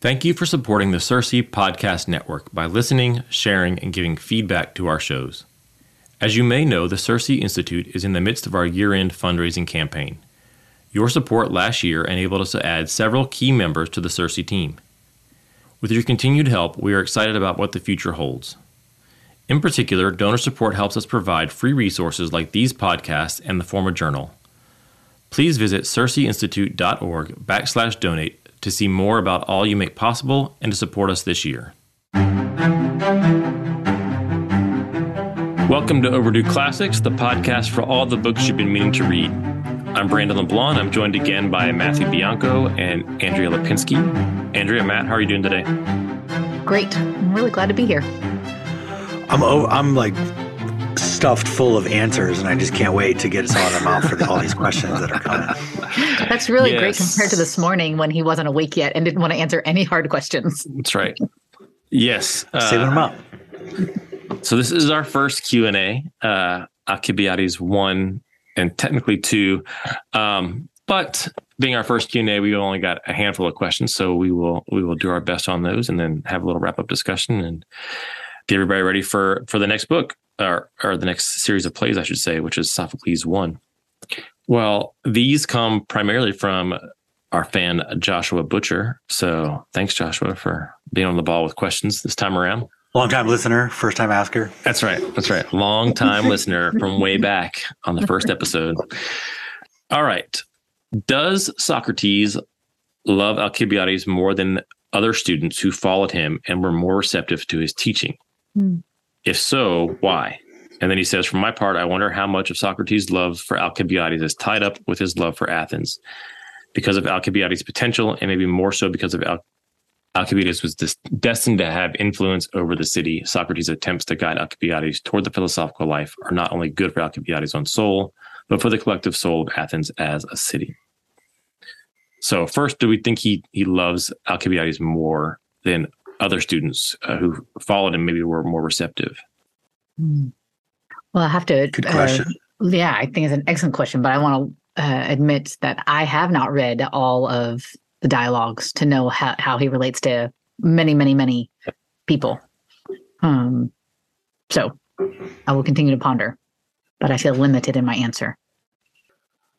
Thank you for supporting the Circe Podcast Network by listening, sharing, and giving feedback to our shows. As you may know, the Circe Institute is in the midst of our year end fundraising campaign. Your support last year enabled us to add several key members to the Circe team. With your continued help, we are excited about what the future holds. In particular, donor support helps us provide free resources like these podcasts and the FORMA Journal. Please visit circeinstitute.org backslash donate to see more about all you make possible and to support us this year. Welcome to Overdue Classics, the podcast for all the books you've been meaning to read. I'm Brandon LeBlanc. I'm joined again by Matthew Bianco and Andrea Lipinski. Andrea, Matt, how are you doing today? Great. I'm really glad to be here. I'm I'm like stuffed full of answers, and I just can't wait to get us all them out for the, all these questions that are coming. That's really yes. great compared to this morning when he wasn't awake yet and didn't want to answer any hard questions. That's right. Yes, uh, saving them up. So this is our first Q and A. Uh, Alcibiades one and technically two, um, but being our first Q and A, we only got a handful of questions, so we will we will do our best on those and then have a little wrap up discussion and get everybody ready for for the next book or, or the next series of plays, I should say, which is Sophocles 1. Well, these come primarily from our fan, Joshua Butcher. So thanks, Joshua, for being on the ball with questions this time around. Long time listener, first time asker. That's right. That's right. Long time listener from way back on the first episode. All right. Does Socrates love Alcibiades more than other students who followed him and were more receptive to his teaching? Mm. If so, why? And then he says, For my part, I wonder how much of Socrates' love for Alcibiades is tied up with his love for Athens. Because of Alcibiades' potential, and maybe more so because of Al- Alcibiades was des- destined to have influence over the city, Socrates' attempts to guide Alcibiades toward the philosophical life are not only good for Alcibiades' own soul, but for the collective soul of Athens as a city. So, first, do we think he he loves Alcibiades more than other students uh, who followed him maybe were more receptive? Well, I have to. Good question. Uh, yeah, I think it's an excellent question, but I want to uh, admit that I have not read all of the dialogues to know how, how he relates to many, many, many people. Um, so I will continue to ponder, but I feel limited in my answer.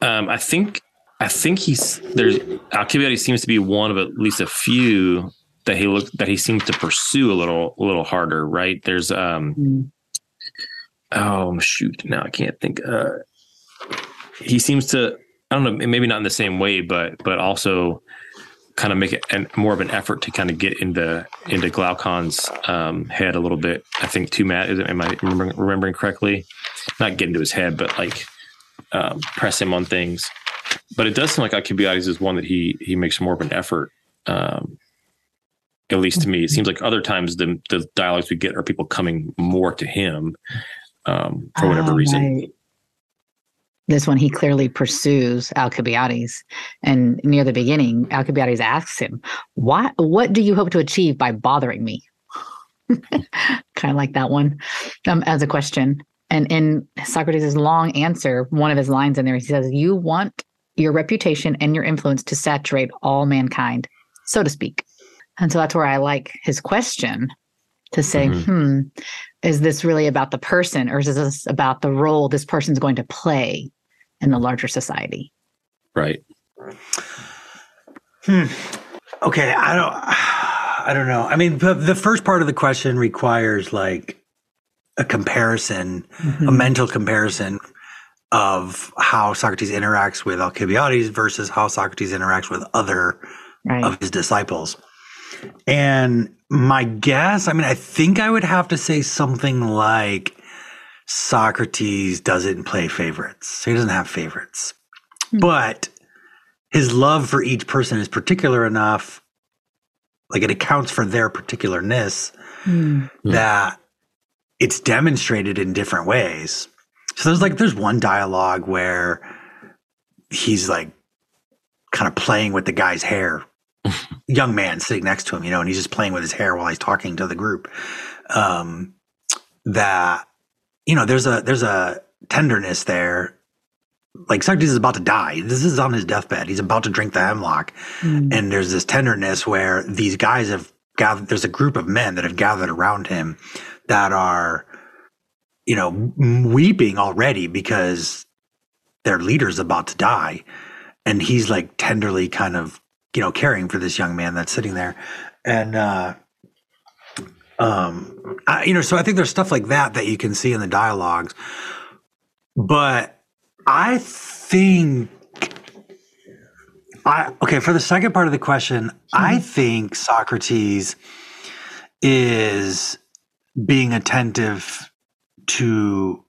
Um, I think I think he's there's Alcibiades seems to be one of at least a few that he looked that he seems to pursue a little a little harder, right? There's um mm. oh shoot, now I can't think. Uh he seems to I don't know, maybe not in the same way, but but also kind of make it an, more of an effort to kind of get into into Glaucon's um, head a little bit. I think too, Matt. Is it, am I remembering, remembering correctly? Not get into his head, but like um, press him on things. But it does seem like Alcibiades is one that he he makes more of an effort um, at least to me. It seems like other times the the dialogues we get are people coming more to him um, for whatever oh, reason. Right. This one, he clearly pursues Alcibiades, and near the beginning, Alcibiades asks him, "What what do you hope to achieve by bothering me?" kind of like that one um, as a question. And in Socrates' long answer, one of his lines in there, he says, "You want your reputation and your influence to saturate all mankind, so to speak." And so that's where I like his question to say, mm-hmm. hmm, is this really about the person or is this about the role this person's going to play in the larger society? Right. Hmm. Okay. I don't, I don't know. I mean, the, the first part of the question requires like a comparison, mm-hmm. a mental comparison of how Socrates interacts with Alcibiades versus how Socrates interacts with other right. of his disciples. And my guess, I mean, I think I would have to say something like Socrates doesn't play favorites. He doesn't have favorites. Mm-hmm. But his love for each person is particular enough, like it accounts for their particularness, mm-hmm. that it's demonstrated in different ways. So there's like, there's one dialogue where he's like kind of playing with the guy's hair young man sitting next to him, you know, and he's just playing with his hair while he's talking to the group. Um, that you know, there's a there's a tenderness there like Socrates is about to die. This is on his deathbed. He's about to drink the hemlock. Mm. And there's this tenderness where these guys have gathered, there's a group of men that have gathered around him that are, you know, weeping already because their leader's about to die. And he's like tenderly kind of, you know, caring for this young man that's sitting there. And, uh, um, I, you know, so I think there's stuff like that that you can see in the dialogues. But I think I okay for the second part of the question, I think Socrates is being attentive to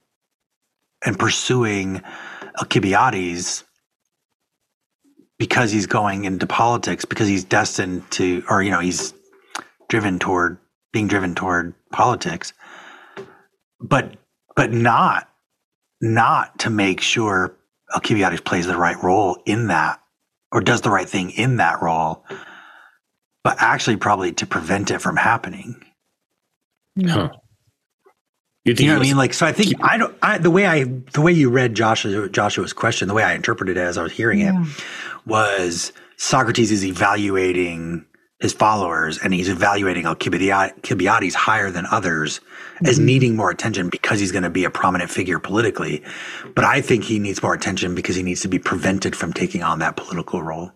and pursuing Alcibiades because he's going into politics because he's destined to or you know he's driven toward being driven toward politics but but not not to make sure Alcibiades plays the right role in that or does the right thing in that role, but actually probably to prevent it from happening. Huh. You, you know what I mean? Like, so I think I don't. I the way I the way you read Joshua, Joshua's question, the way I interpreted it as I was hearing yeah. it, was Socrates is evaluating his followers and he's evaluating Alcibiades higher than others mm-hmm. as needing more attention because he's going to be a prominent figure politically. But I think he needs more attention because he needs to be prevented from taking on that political role.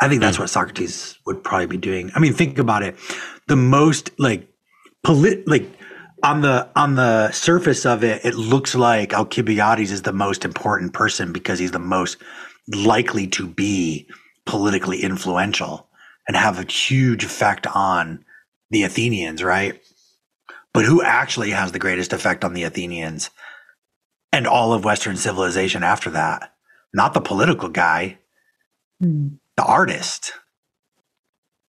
I think that's mm-hmm. what Socrates would probably be doing. I mean, think about it. The most like polit like on the on the surface of it, it looks like Alcibiades is the most important person because he's the most likely to be politically influential and have a huge effect on the Athenians, right? But who actually has the greatest effect on the Athenians and all of Western civilization after that? Not the political guy, mm. the artist,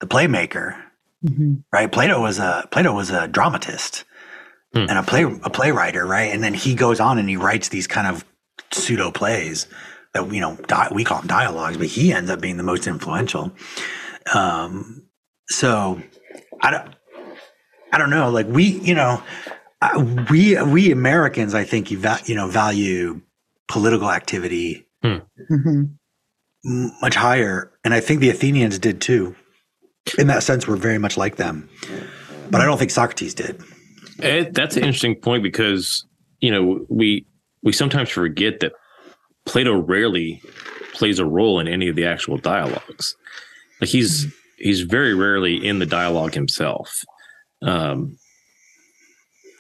the playmaker, mm-hmm. right? Plato was a Plato was a dramatist mm. and a play a playwriter, right? And then he goes on and he writes these kind of pseudo plays that you know di- we call them dialogues, but he ends up being the most influential. Um, so I don't, I don't know. Like we, you know, we we Americans, I think, you you know value political activity hmm. mm-hmm. much higher, and I think the Athenians did too. In that sense, we're very much like them, but I don't think Socrates did. It, that's an interesting point because you know we we sometimes forget that Plato rarely plays a role in any of the actual dialogues. Like he's he's very rarely in the dialogue himself. Um,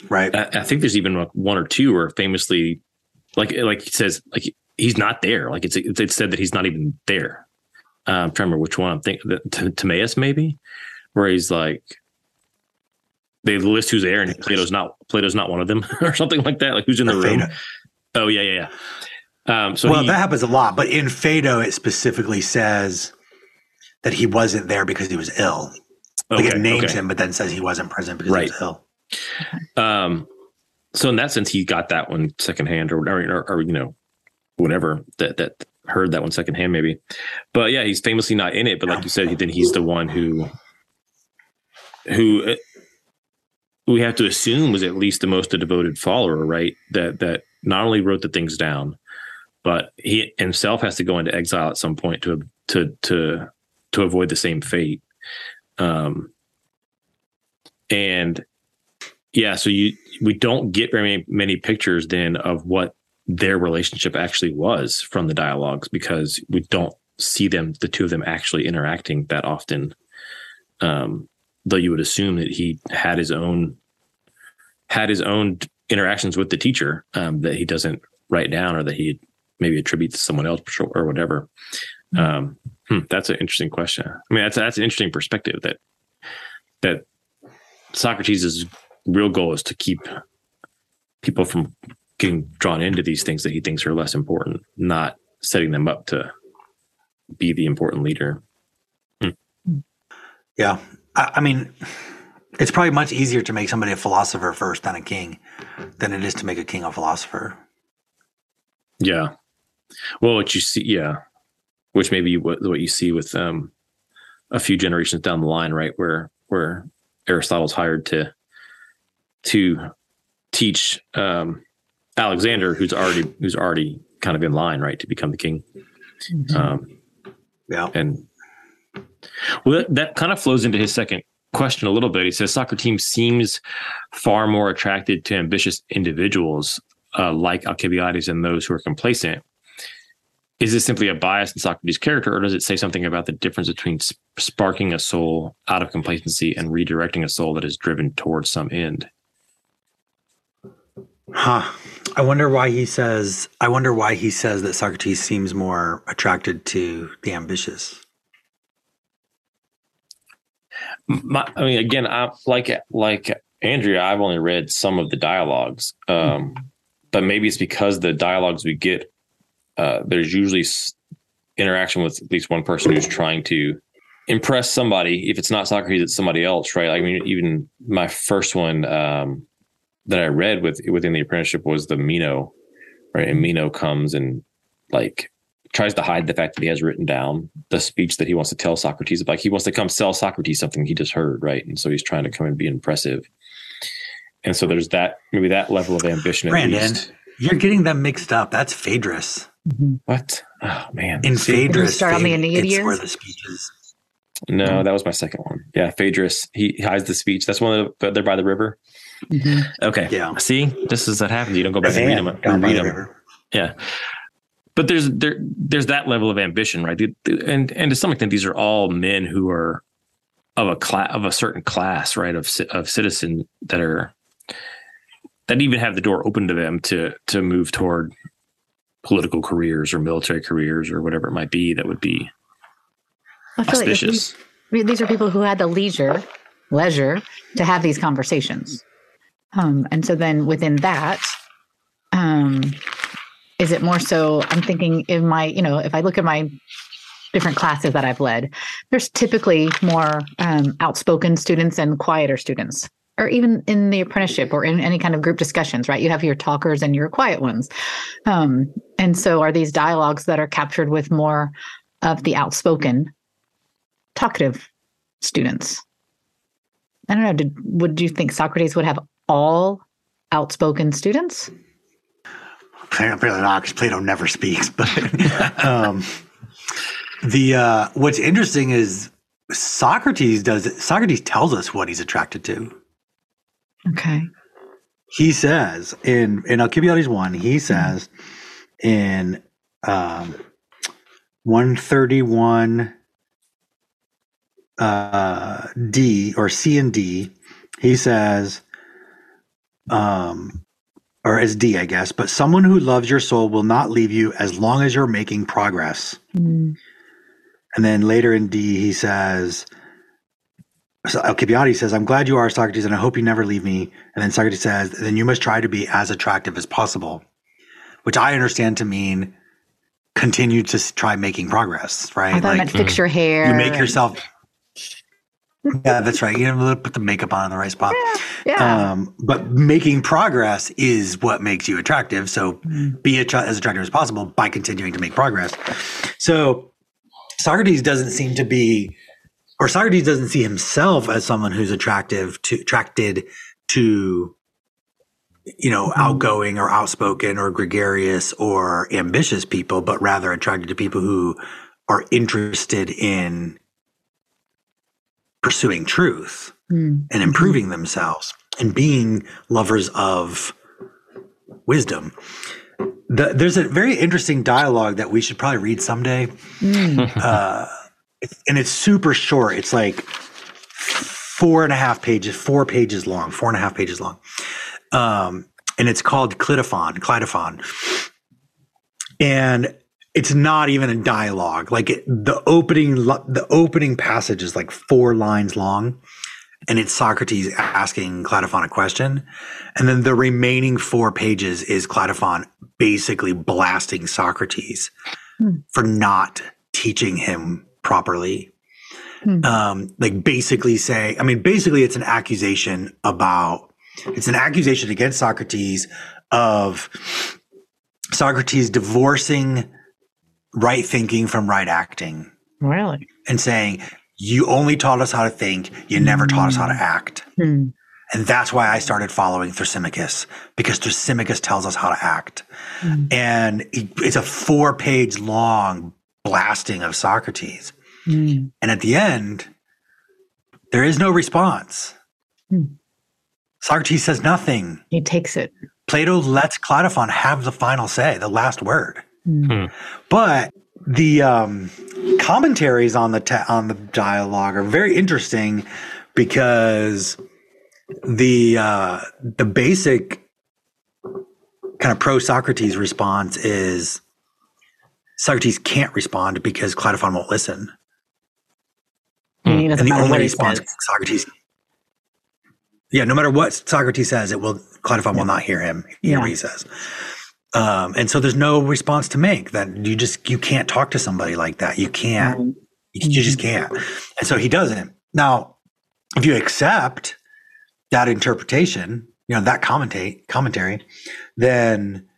right. I, I, think there's even like one or two where famously, like like he says, like he's not there. Like it's it's said that he's not even there. Um, I'm trying to remember which one. I'm thinking Timaeus maybe, where he's like they list who's there and Plato's not Plato's not one of them or something like that. Like who's in the room? Oh yeah, yeah, yeah. Um, so well, he, that happens a lot, but in Phaedo it specifically says that he wasn't there because he was ill. Like okay, it names okay. him, but then says he wasn't present because right. he was ill. Um, so in that sense, he got that one secondhand, or, or, or you know, whatever that that heard that one secondhand, maybe. But yeah, he's famously not in it. But like you said, then he's the one who who we have to assume was at least the most a devoted follower, right? That that not only wrote the things down, but he himself has to go into exile at some point to to to to avoid the same fate. Um, and yeah, so you we don't get very many pictures then of what their relationship actually was from the dialogues because we don't see them the two of them actually interacting that often. Um, though you would assume that he had his own had his own interactions with the teacher um, that he doesn't write down or that he maybe attributes to someone else or whatever. Hmm. Um, hmm, that's an interesting question. I mean, that's that's an interesting perspective that that Socrates' real goal is to keep people from getting drawn into these things that he thinks are less important, not setting them up to be the important leader. Hmm. Yeah, I, I mean, it's probably much easier to make somebody a philosopher first than a king than it is to make a king a philosopher. Yeah. Well, what you see, yeah, which maybe what, what you see with um, a few generations down the line, right, where where Aristotle's hired to to teach um, Alexander, who's already who's already kind of in line, right, to become the king. Mhm. Um, Yeah. and well, that, kind of flows into his second question a little bit. He says Socrates seems far more attracted to ambitious individuals uh, like Alcibiades than those who are complacent. Is this simply a bias in Socrates' character, or does it say something about the difference between sp- sparking a soul out of complacency and redirecting a soul that is driven towards some end? Huh. I wonder why he says. I wonder why he says that Socrates seems more attracted to the ambitious. My, I mean, again, I like like Andrea. I've only read some of the dialogues, um, but maybe it's because the dialogues we get, uh, there's usually interaction with at least one person who's trying to impress somebody. If it's not Socrates, it's somebody else, right? I mean, even my first one um, that I read with within the apprenticeship was the Meno, right? And Meno comes and like tries to hide the fact that he has written down the speech that he wants to tell Socrates. Like he wants to come sell Socrates something he just heard, right? And so he's trying to come and be impressive. And so there's that maybe that level of ambition. At Brandon, least. you're getting them mixed up. That's Phaedrus. Mhm. What? Oh man. In Phaedrus, start on the Phaed- Aeneid where the speeches. No, that was my second one. Yeah, Phaedrus. He hides the speech. That's one of the, they're by the river. Mhm. Okay. Yeah. See, this is what happens. You don't go back and read them. Read the them. river. Yeah. But there's there there's that level of ambition, right? And and to some extent, these are all men who are of a class of a certain class, right? Of of citizen that are that even have the door open to them to to move toward political careers or military careers or whatever it might be that would be I feel like auspicious. I mean, these are people who had the leisure, leisure to have these conversations. Um, and so then within that, um, is it more so? I'm thinking in my, you know, if I look at my different classes that I've led, there's typically more um, outspoken students and quieter students, or even in the apprenticeship or in any kind of group discussions, right? You have your talkers and your quiet ones. Um, and so are these dialogues that are captured with more of the outspoken talkative students. I don't know. Did would you think Socrates would have all outspoken students? Apparently not, because Plato never speaks. But um, the uh, what's interesting is Socrates does. Socrates tells us what he's attracted to. Okay. He says in in Alcibiades one. He says in um, one thirty one uh, D or C and D. He says, um, or as D, I guess, but someone who loves your soul will not leave you as long as you're making progress. Mm, And then later in D, he says, so Alcibiades says, I'm glad you are Socrates, and I hope you never leave me. And then Socrates says, then you must try to be as attractive as possible, which I understand to mean continue to try making progress, right? I thought I meant fix your hair. you make yourself. Yeah, that's right. You know, put the makeup on in the right spot. Yeah. Um, but making progress is what makes you attractive. So Mm. be attra- as attractive as possible by continuing to make progress. So Socrates doesn't seem to be, or Socrates doesn't see himself as someone who's attractive to attracted to, you know, Mm-hmm. outgoing or outspoken or gregarious or ambitious people, but rather attracted to people who are interested in pursuing truth Mm, and improving themselves and being lovers of wisdom. The, there's a very interesting dialogue that we should probably read someday. mm. Uh, and it's super short. It's like four and a half pages, four pages long, four and a half pages long. Um, and it's called Clitophon, Clitophon. And it's not even a dialogue. Like it, the opening, the opening passage is like four lines long and it's Socrates asking Clitophon a question. And then the remaining four pages is Clitophon basically blasting Socrates Hmm. for not teaching him properly. Hmm. Um, like basically say, I mean, basically it's an accusation about, it's an accusation against Socrates of Socrates divorcing right thinking from right acting Really? and saying, you only taught us how to think, you never taught us how to act. Mm, And that's why I started following Thrasymachus because Thrasymachus tells us how to act. Mm. And it's a four page long blasting of Socrates. Mm. And at the end, there is no response. Mm. Socrates says nothing. He takes it. Plato lets Cleitophon have the final say, the last word. Mm. But the um, commentaries on the te- on the dialogue are very interesting because the uh, the basic kind of pro Socrates response is Socrates can't respond because Cleitophon won't listen. Mm. And the only response Socrates yeah, no matter what Socrates says, it will Cleitophon yeah. will not hear him hear yeah. what he says. Um, and so there's no response to make that you just you can't talk to somebody like that. You can't. Mm-hmm. You, you just can't. And so he doesn't. Now, if you accept that interpretation, you know, that commentate commentary, then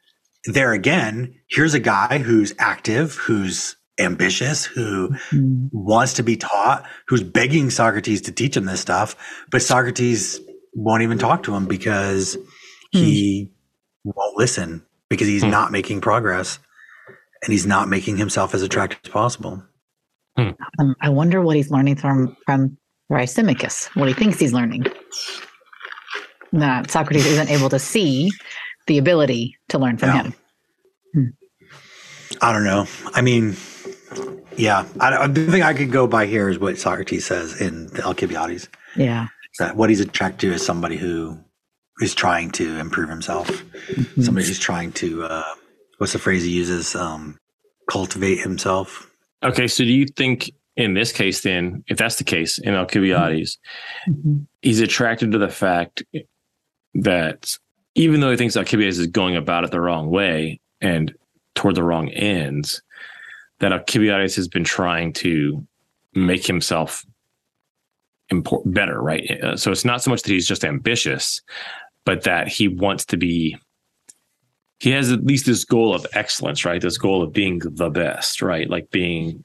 there again, here's a guy who's active, who's ambitious, who mm-hmm. wants to be taught, who's begging Socrates to teach him this stuff, but Socrates won't even talk to him because he mm. won't listen because he's mm. not making progress and he's not making himself as attractive as possible. Mm. Um, I wonder what he's learning from from Thrasymachus, what he thinks he's learning. That Socrates isn't able to see the ability to learn from yeah. him. Hmm. I don't know. I mean, yeah, I, the thing I could go by here is what Socrates says in the Alcibiades. Yeah, that what he's attracted to is somebody who is trying to improve himself, mm-hmm. somebody who's trying to uh, what's the phrase he uses? Um, cultivate himself. Okay, so do you think in this case, then, if that's the case in Alcibiades, mm-hmm. he's attracted to the fact that even though he thinks Alcibiades is going about it the wrong way and toward the wrong ends, that Alcibiades has been trying to make himself import better, right? Uh, so it's not so much that he's just ambitious, but that he wants to be. He has at least this goal of excellence, right? This goal of being the best, right? Like being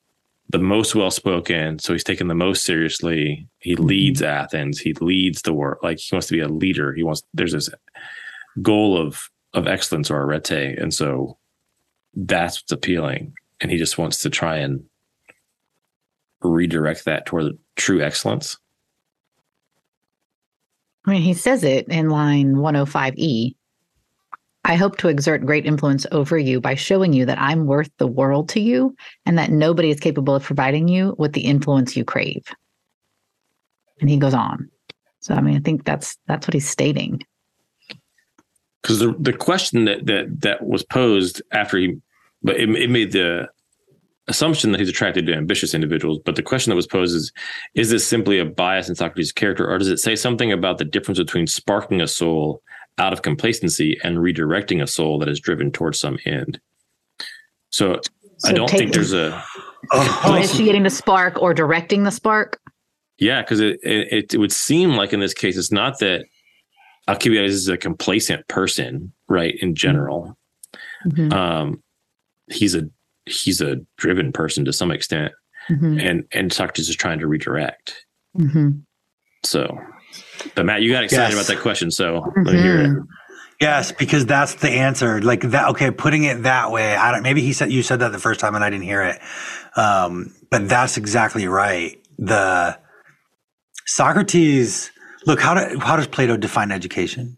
the most well spoken. So he's taken the most seriously. He mm-hmm. leads Athens. He leads the work. Like he wants to be a leader. He wants. There's this goal of of excellence or arete, and so that's what's appealing. And he just wants to try and redirect that toward true excellence. I mean, he says it in line 105E. I hope to exert great influence over you by showing you that I'm worth the world to you and that nobody is capable of providing you with the influence you crave. And he goes on. So I mean, I think that's that's what he's stating. Because the the question that that that was posed after he, but it, it made the assumption that he's attracted to ambitious individuals, but the question that was posed is is this simply a bias in Socrates' character, or does it say something about the difference between sparking a soul out of complacency and redirecting a soul that is driven towards some end? So, so I don't think there's a. Oh, initiating the spark or directing the spark? Yeah, because it, it, it would seem like in this case, it's not that Alcibiades is a complacent person, right? In general, mm-hmm. um, he's a he's a driven person to some extent, mm-hmm. and and Socrates is trying to redirect. Mm-hmm. So, but Matt, you got excited yes. about that question, so mm-hmm. let me hear it. Mm-hmm. Yes, because that's the answer. Like that. Okay, putting it that way. I don't. Maybe he said you said that the first time and I didn't hear it. Um, but that's exactly right. The Socrates. Look how do, how does Plato define education?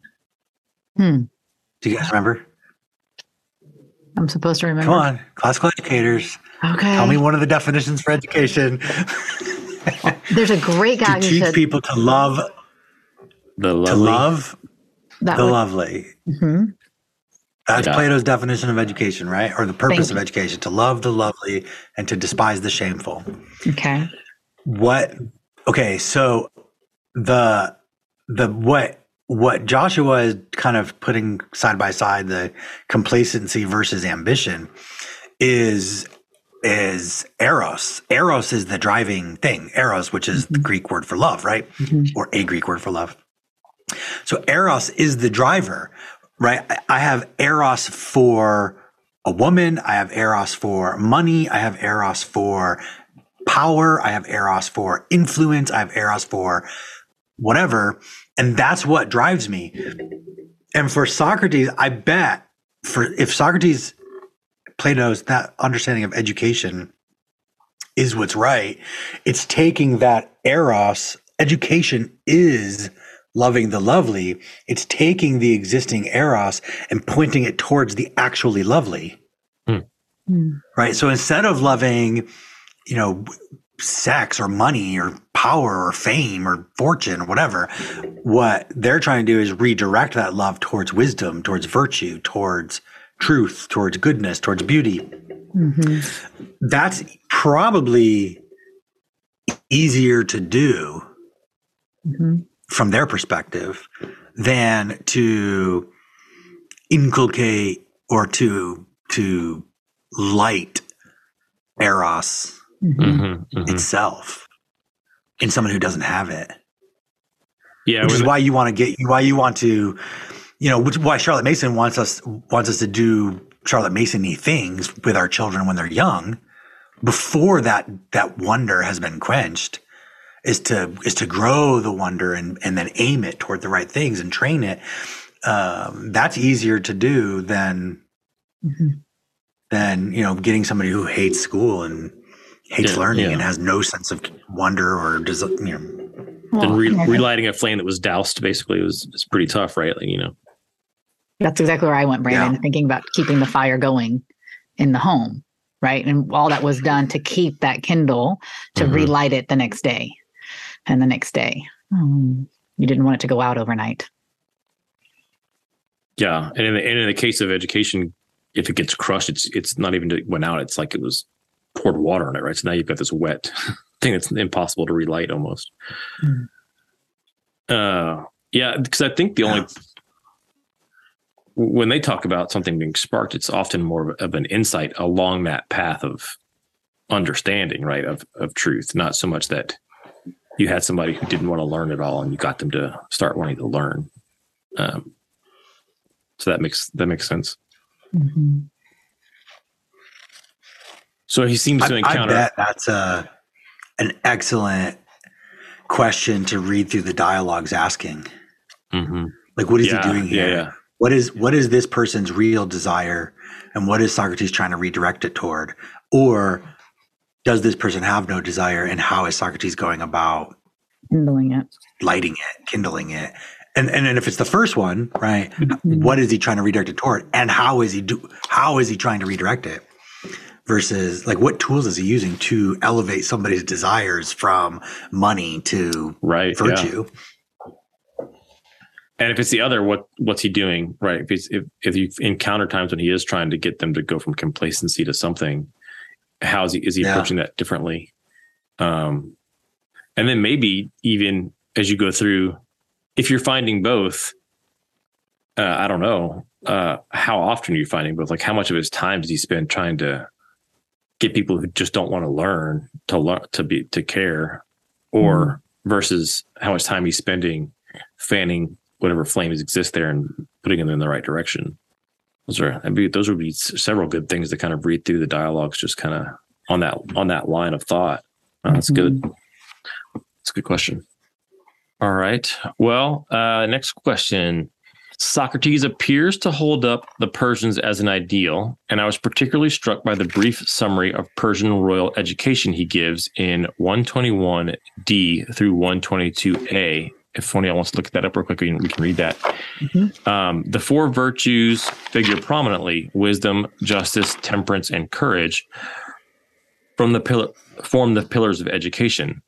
Hmm. Do you guys remember? I'm supposed to remember. Come on, classical educators. Okay. Tell me one of the definitions for education. There's a great guy to teach said, people to love the lovely. to love that the would, lovely. Mm-hmm. That's yeah. Plato's definition of education, right? Or the purpose of education: to love the lovely and to despise the shameful. Okay. What? Okay, so the the what what Joshua is kind of putting side by side the complacency versus ambition is is eros. Eros is the driving thing. Eros, which is mm-hmm. the Greek word for love, right? Mm-hmm. Or a Greek word for love. So eros is the driver, right? I have eros for a woman. I have eros for money. I have eros for power. I have eros for influence. I have eros for whatever. And that's what drives me. And for Socrates, I bet for if Socrates, Plato's that understanding of education is what's right, it's taking that eros, education is loving the lovely. It's taking the existing eros and pointing it towards the actually lovely. Hmm. Right. So instead of loving, you know, sex or money or power or fame or fortune or whatever, what they're trying to do is redirect that love towards wisdom, towards virtue, towards truth, towards goodness, towards beauty. Mm-hmm. That's probably easier to do Mm-hmm. from their perspective than to inculcate or to to light eros Mm-hmm. Mm-hmm, mhm. itself in someone who doesn't have it Yeah, which is why you want to get why you want to you know which why charlotte mason wants us wants us to do charlotte masony things with our children when they're young before that that wonder has been quenched is to is to grow the wonder and and then aim it toward the right things and train it um, that's easier to do than Mhm. than you know getting somebody who hates school and hates Yeah, learning yeah. and has no sense of wonder or does you know then Well, re- relighting a flame that was doused basically was, was pretty tough, right? Like, you know, That's exactly where I went, Brandon, Yeah. thinking about keeping the fire going in the home, right? And all that was done to keep that kindle to Mhm. relight it the next day and the next day. Um, you didn't want it to go out overnight. yeah. And in the, and in the case of education, if it gets crushed, it's it's not even it went out. It's like it was poured water on it, right? So now you've got this wet thing that's impossible to relight almost. Mm. Uh, yeah, because I think the only when they talk about something being sparked, it's often more of an insight along that path of understanding, right? Of of truth, not so much that you had somebody who didn't want to learn at all and you got them to start wanting to learn. Um, so that makes that makes sense. Mhm. So he seems to I, I encounter. bet that's a an excellent question to read through the dialogues asking. Mhm. Like, what is Yeah, he doing here? yeah. What is what is this person's real desire, and what is Socrates trying to redirect it toward? Or does this person have no desire, and how is Socrates going about Kindling it. lighting it, kindling it? And and, and if it's the first one, right? Mhm. what is he trying to redirect it toward and how is he do how is he trying to redirect it versus like what tools is he using to elevate somebody's desires from money to Right. yeah. virtue And if it's the other, what what's he doing? Right. If he's if, if you encounter times when he is trying to get them to go from complacency to something, how is he is he Yeah. approaching that differently? Um and then maybe even as you go through, if you're finding both, uh, I don't know, uh, how often are you finding both? Like how much of his time does he spend trying to get people who just don't want to learn to learn to be to care, or versus how much time he's spending fanning whatever flames exist there and putting them in the right direction. Those are I mean, those would be several good things to kind of read through the dialogues, just kind of on that on that line of thought. Uh, that's good. That's a good question. All right. Well, uh, next question. Socrates appears to hold up the Persians as an ideal, and I was particularly struck by the brief summary of Persian royal education he gives in 121d through 122a. If anyone wants to look that up real quick, we can, we can read that. Mhm. Um, the four virtues figure prominently: wisdom, justice, temperance, and courage. From the pillar, form the pillars of education.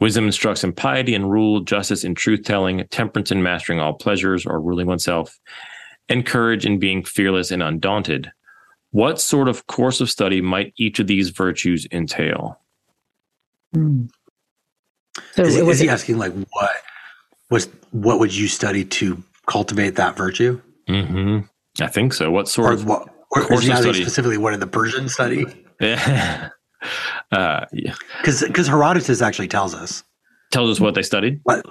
Wisdom instructs in piety and rule, justice in truth telling, temperance in mastering all pleasures or ruling oneself, and courage in being fearless and undaunted. What sort of course of study might each of these virtues entail? Mm. So is, it is was he asking like what was what would you study to cultivate that virtue hmm I think so. What sort or of what or course is he of study. specifically what did the Persian study yeah. Because because herodotus actually tells us tells us what they studied? what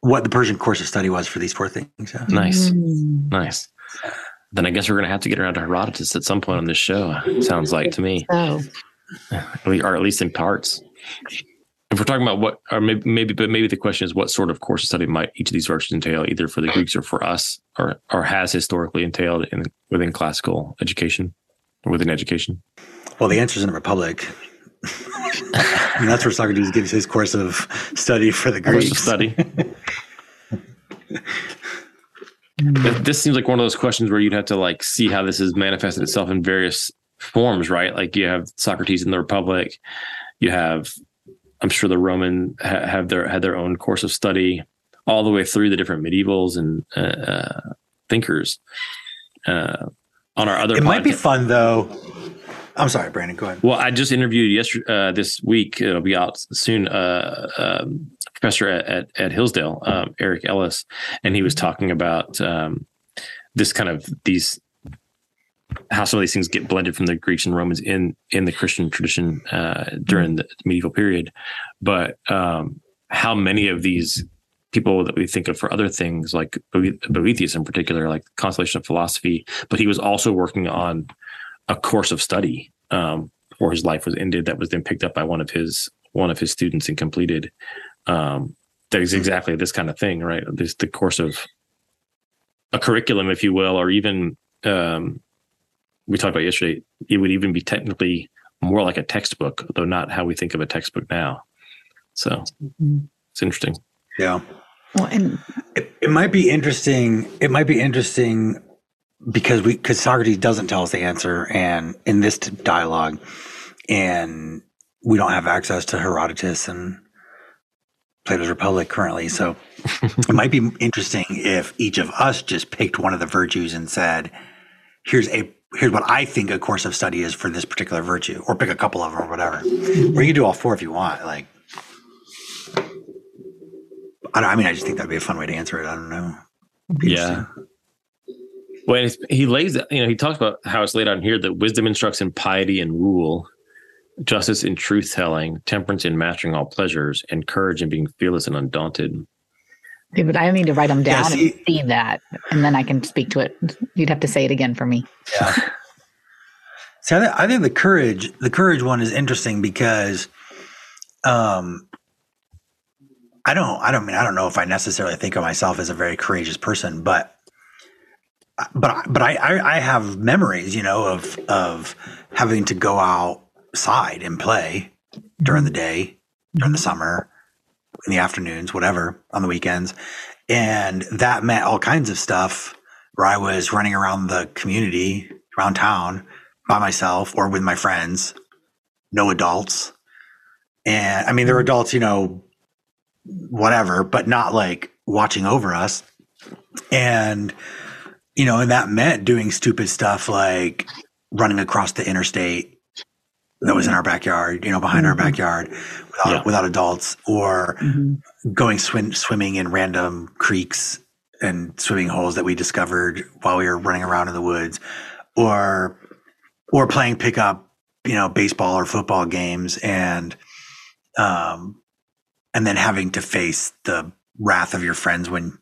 what the persian course of study was for these four things yeah. Nice. Mm. Nice. Then I guess we're going to have to get around to Herodotus at some point on this show. Sounds like to me, So or at least in parts. If we're talking about what, or maybe, maybe, but maybe the question is what sort of course of study might each of these virtues entail, either for the Greeks or for us, or or has historically entailed in within classical education or within education? Well, the answer is in the Republic. and that's where Socrates gives his course of study for the Greeks. Course of study. this seems like one of those questions where you'd have to like see how this has manifested itself in various forms, right? Like you have Socrates in the Republic, you have, I'm sure the Roman ha- have their had their own course of study all the way through the different medievals and uh, uh, thinkers. Uh, on our other, it podcast. might be fun though. I'm sorry, Brandon. Go ahead. Well, I just interviewed yesterday uh, this week. It'll be out soon. Uh, um, professor at, at, at Hillsdale, um, Eric Ellis, and he was talking about um, this kind of these how some of these things get blended from the Greeks and Romans in in the Christian tradition uh, during the medieval period, but um, how many of these people that we think of for other things, like Boethius in particular, like Consolation of Philosophy, but he was also working on a course of study um, before his life was ended that was then picked up by one of his one of his students and completed. Um, that is exactly this kind of thing, right? This the course of a curriculum, if you will, or even um, we talked about yesterday, it would even be technically more like a textbook, though not how we think of a textbook now. So mm-hmm. it's interesting. Yeah. Well, and it, it might be interesting. It might be interesting because we because Socrates doesn't tell us the answer, and in this dialogue, and we don't have access to Herodotus and Plato's Republic currently. So it might be interesting if each of us just picked one of the virtues and said, "Here's a here's what I think a course of study is for this particular virtue, or pick a couple of them or whatever. Or you can do all four if you want. Like, I, I mean, I just think that'd be a fun way to answer it. I don't know. Yeah. Well, he lays, you know, he talks about how it's laid out in here that wisdom instructs in piety and rule, justice in truth telling, temperance in mastering all pleasures, and courage in being fearless and undaunted. Okay, but I need to write them down yeah, see, and see that, and then I can speak to it. You'd have to say it again for me. Yeah. See, I, th- I think the courage, the courage one is interesting because, um, I don't, I don't mean, I don't know if I necessarily think of myself as a very courageous person, but, but, but I, I, I have memories, you know, of, of having to go outside and play during the day, during the summer, in the afternoons, whatever, on the weekends. And that meant all kinds of stuff where I was running around the community, around town by myself or with my friends, no adults. And I mean, there were adults, you know, whatever, but not like watching over us. And, you know, and that meant doing stupid stuff like running across the interstate that was in our backyard, you know, behind mm-hmm. our backyard without, yeah. without adults or mm-hmm. going swim, swimming in random creeks and swimming holes that we discovered while we were running around in the woods or, or playing pickup, you know, baseball or football games and, um, and then having to face the wrath of your friends when,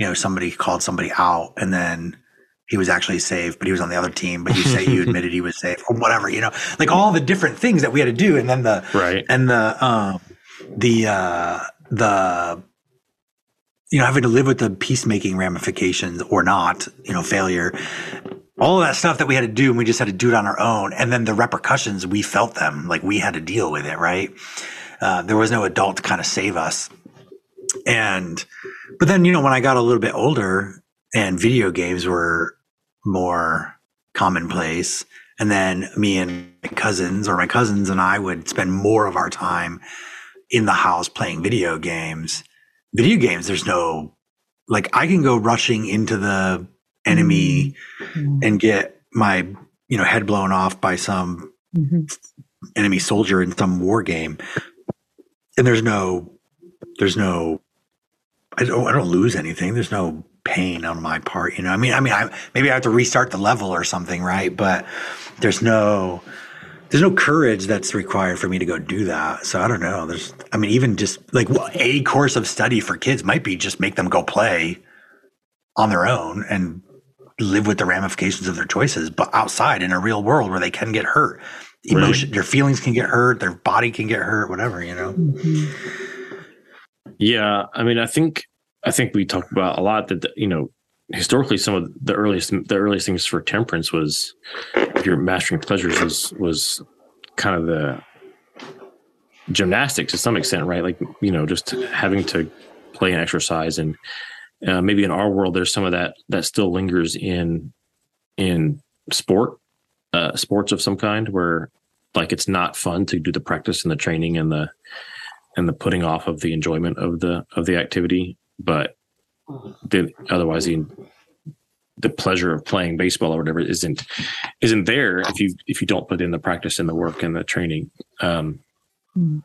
you know, somebody called somebody out and then, he was actually safe, but he was on the other team. But you say you admitted he was safe or whatever, you know, like all the different things that we had to do. And then the, right. And the, um, the, uh, the, you know, having to live with the peacemaking ramifications or not, you know, failure, all of that stuff that we had to do and we just had to do it on our own. And then the repercussions, we felt them like we had to deal with it. Right. Uh, there was no adult to kind of save us. And, but then, you know, when I got a little bit older and video games were more commonplace. And then me and my cousins or my cousins and I would spend more of our time in the house playing video games. Video games, there's no, like, I can go rushing into the enemy mm-hmm. and get my, you know, head blown off by some mm-hmm. enemy soldier in some war game. And there's no, there's no, I don't, I don't lose anything. There's no pain on my part. You know, I mean, I mean, I, maybe I have to restart the level or something, right? But there's no, there's no courage that's required for me to go do that. So I don't know. There's, I mean, even just like a course of study for kids might be just make them go play on their own and live with the ramifications of their choices, but outside in a real world where they can get hurt. emotion right. their feelings can get hurt their body can get hurt whatever you know mm-hmm. Yeah i mean i think i think we talked about a lot that you know historically some of the earliest the earliest things for temperance was if you're mastering pleasures was was kind of the gymnastics to some extent right? Like you know just having to play and exercise and uh, maybe in our world there's some of that that still lingers in in sport uh, sports of some kind where like it's not fun to do the practice and the training and the and the putting off of the enjoyment of the of the activity but the otherwise the the pleasure of playing baseball or whatever isn't isn't there if you if you don't put in the practice and the work and the training um mm.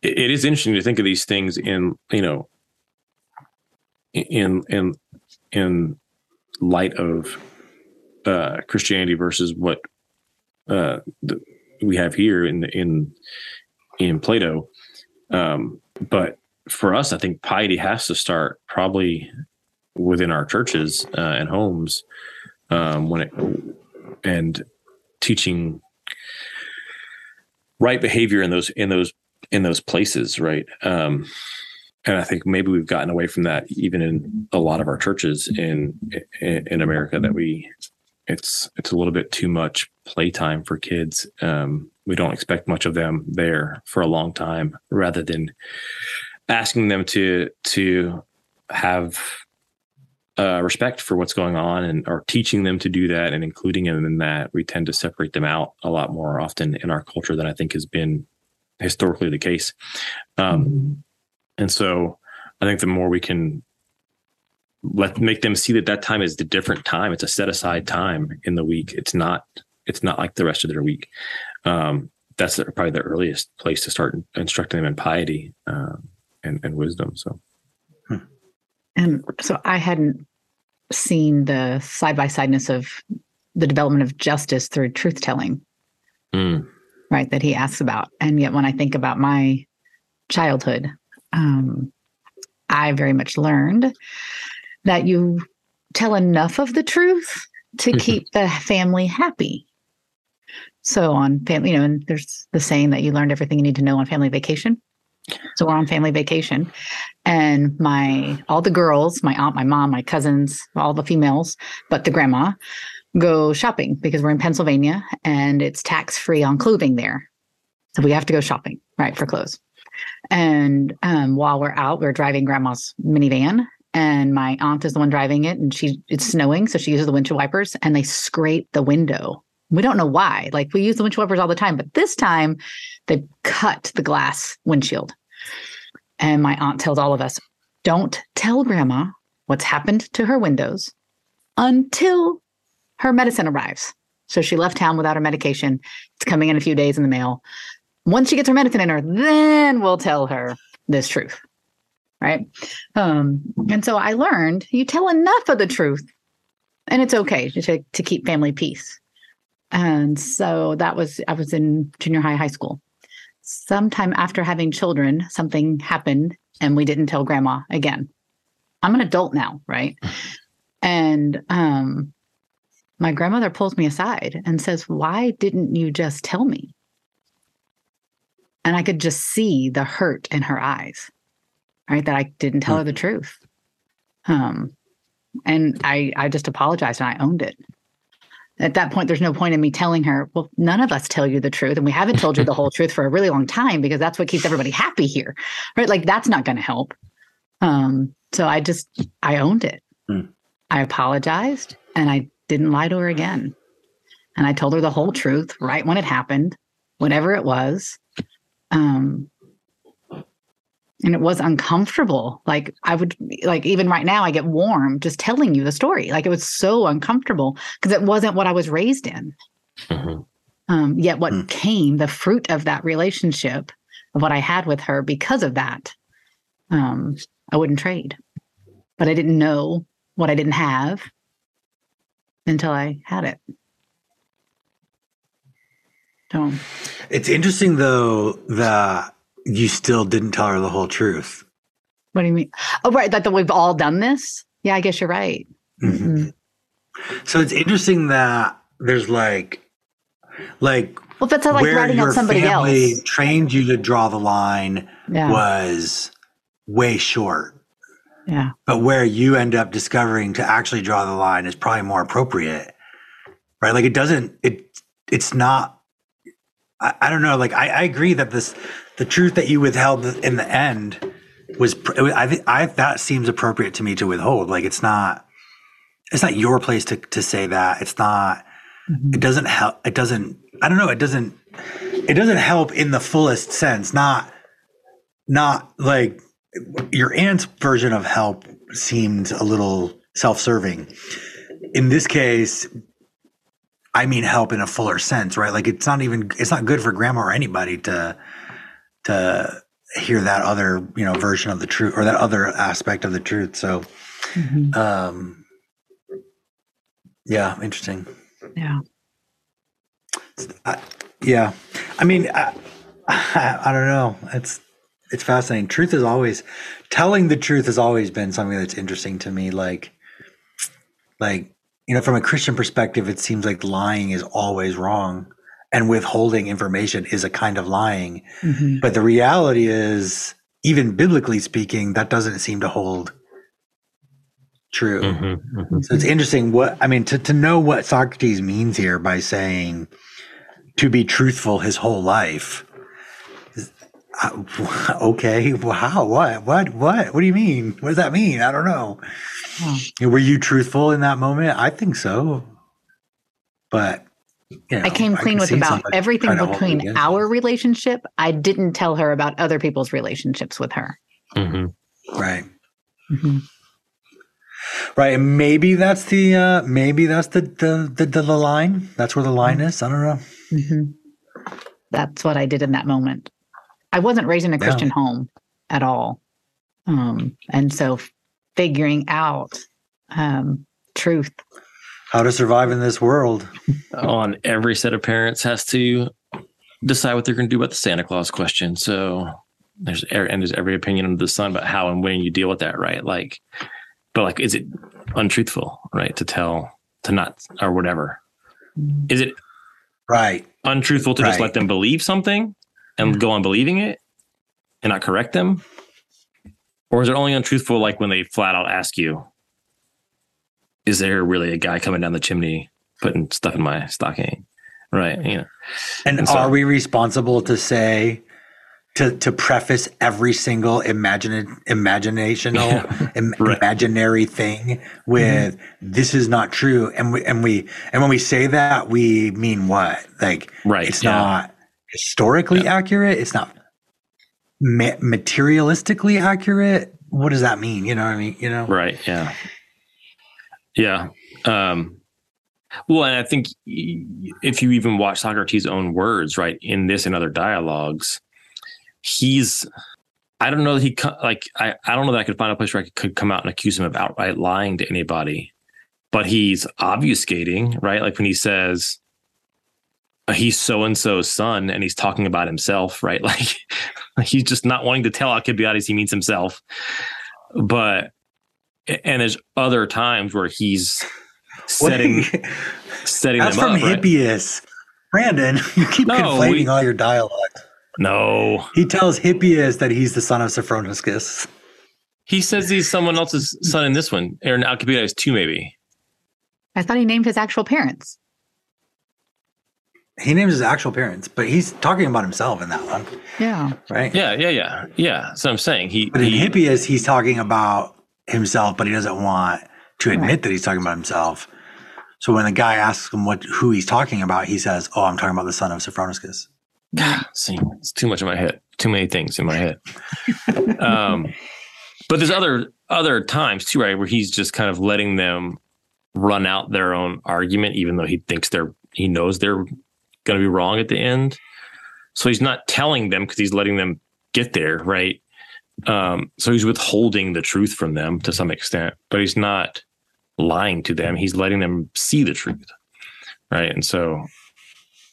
it, it is interesting to think of these things in you know in in in light of uh, Christianity versus what uh, the, we have here in in in Plato. Um, but for us, I think piety has to start probably within our churches uh, and homes um, when it and teaching right behavior in those in those in those places, right? Um, and I think maybe we've gotten away from that even in a lot of our churches in in, in America that we it's it's a little bit too much playtime for kids. Um, we don't expect much of them there for a long time, rather than asking them to to have uh, respect for what's going on and or teaching them to do that and including them in that. We tend to separate them out a lot more often in our culture than I think has been historically the case. Um, mm-hmm. And so I think the more we can let make them see that that time is the different time. It's a set aside time in the week. It's not it's not like the rest of their week. Um, that's probably the earliest place to start instructing them in piety um, and, and wisdom. So, hmm. and so I hadn't seen the side by sideness of the development of justice through truth telling, mm. right? That he asks about, and yet when I think about my childhood, um, I very much learned that you tell enough of the truth to keep the family happy. So on family, you know, and there's the saying that you learned everything you need to know on family vacation. So we're on family vacation, and my all the girls, my aunt, my mom, my cousins, all the females, but the grandma, go shopping because we're in Pennsylvania and it's tax free on clothing there. So we have to go shopping, right, for clothes. And um, while we're out, we're driving grandma's minivan, and my aunt is the one driving it, and she it's snowing, so she uses the windshield wipers, and they scrape the window. We don't know why. Like we use the windshield wipers all the time, but this time they cut the glass windshield. And my aunt tells all of us, "Don't tell grandma what's happened to her windows until her medicine arrives." So she left town without her medication. It's coming in a few days in the mail once she gets her medicine in her, then we'll tell her this truth. Right. Um, and so I learned you tell enough of the truth and it's okay to, to keep family peace. And so that was, I was in junior high, high school. Sometime after having children, something happened and we didn't tell grandma again. I'm an adult now, right? And um, my grandmother pulls me aside and says, Why didn't you just tell me? And I could just see the hurt in her eyes, right? That I didn't tell her the truth. Um, and I, I just apologized and I owned it. At that point, there's no point in me telling her, well, none of us tell you the truth. And we haven't told you the whole truth for a really long time because that's what keeps everybody happy here, right? Like that's not going to help. Um, so I just, I owned it. Mm. I apologized and I didn't lie to her again. And I told her the whole truth right when it happened, whatever it was. Um, and it was uncomfortable. Like I would like even right now I get warm just telling you the story. Like it was so uncomfortable because it wasn't what I was raised in. Mm-hmm. Um, yet what mm. came, the fruit of that relationship of what I had with her because of that, um, I wouldn't trade. But I didn't know what I didn't have until I had it. So it's interesting though that you still didn't tell her the whole truth. What do you mean? Oh, right. That, that we've all done this. Yeah, I guess you're right. Mm-hmm. Mm-hmm. So it's interesting that there's like Like Well, that's like writing out somebody family else. trained you to draw the line Yeah. was way short. Yeah. But where you end up discovering to actually draw the line is probably more appropriate. Right? Like it doesn't it it's not I, I don't know, like I, I agree that this the truth that you withheld in the end was pr- it was- I think I that seems appropriate to me to withhold. Like it's not it's not your place to to say that. It's not Mhm. it doesn't help it doesn't i don't know it doesn't it doesn't help in the fullest sense not not like your aunt's version of help seemed a little self-serving in this case i mean help in a fuller sense right like it's not even it's not good for grandma or anybody to to hear that other you know version of the truth or that other aspect of the truth so Mhm. um yeah interesting Yeah. I, yeah, I mean, I, I, I don't know. It's it's fascinating. Truth is always telling the truth has always been something that's interesting to me. Like, like you know, from a Christian perspective, it seems like lying is always wrong, and withholding information is a kind of lying. Mhm. But the reality is, even biblically speaking, that doesn't seem to hold true. Mhm, mhm. So it's interesting what I mean to to know what Socrates means here by saying to be truthful his whole life. is- uh, Okay, well, how? What? What? What? What do you mean? What does that mean? I don't know. Oh. Were you truthful in that moment? I think so, but you know, I came clean can with about everything trying to hold it between our relationship. I didn't tell her about other people's relationships with her. Mhm. you. right, Mhm. right. And maybe that's the uh maybe that's the the the, the, the line. That's where the line is. I don't know. Mhm. That's what I did in that moment. I wasn't raised in a Yeah. Christian home at all. Um, and so figuring out um, truth. How to survive in this world. On every set of parents has to decide what they're going to do about the Santa Claus question. So there's er- and there's every opinion under the sun about how and when you deal with that, right? Like, but like, is it untruthful, right? To tell, to not, or whatever. Is it Right. untruthful to just let them believe something and go on believing it and not correct them? Or is it only untruthful like when they flat out ask you, is there really a guy coming down the chimney putting stuff in my stocking? Right. You know. And, And so- are we responsible to say to to preface every single imagine imaginational Yeah. im- Right. imaginary thing with mm-hmm. this is not true and we and we and when we say that we mean what like Right. it's yeah. not historically accurate it's not ma- materialistically accurate what does that mean you know what i mean you know Right. Yeah. Yeah. Um, well, and I think if you even watch Socrates' own words, right, in this and other dialogues, he's, I don't know that he, like, I, I don't know that I could find a place where I could come out and accuse him of outright lying to anybody, but he's obfuscating, right? Like when he says, uh, he's so and so's son, and he's talking about himself, right? Like he's just not wanting to tell Alcibiades he means himself. But and there's other times where he's setting setting that's them from up. right? hippias brandon you keep No, conflating we- all your dialogue No, He tells Hippias that he's the son of Sophroniscus. he says he's someone else's son in this one, or in Alcibiades two, maybe. I thought he named his actual parents. He names his actual parents, but he's talking about himself in that one, Yeah. right? Yeah, yeah, yeah, yeah. So I'm saying he, But in he Hippias, he's talking about himself, but he doesn't want to admit Right. that he's talking about himself. So when the guy asks him what who he's talking about, he says, "Oh, I'm talking about the son of Sophroniscus." see, it's too much in my head. Too many things in my head. um, but there's other other times too, right, where he's just kind of letting them run out their own argument, even though he thinks they're he knows they're going to be wrong at the end. So he's not telling them because he's letting them get there, right? Um, so he's withholding the truth from them to some extent, but he's not lying to them. He's letting them see the truth, right? And so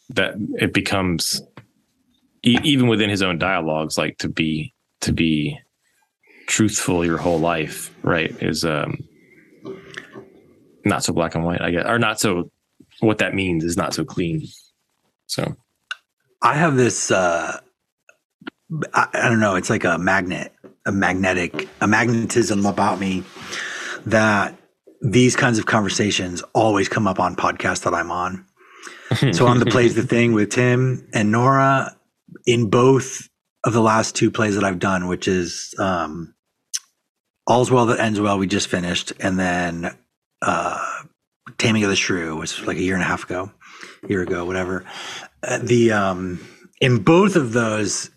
that it becomes e- even within his own dialogues, like to be to be truthful your whole life, right? Is um not so black and white, I guess, or not so. What that means is not so clean. So I have this. Uh, I, I don't know. It's like a magnet, a magnetic, a magnetism about me that these kinds of conversations always come up on podcasts that I'm on. so on the plays the thing with Tim and Nora in both of the last two plays that I've done, which is um, All's Well That Ends Well, we just finished, and then uh, Taming of the Shrew was like a year and a half ago, year ago, whatever. Uh, the um, in both of those,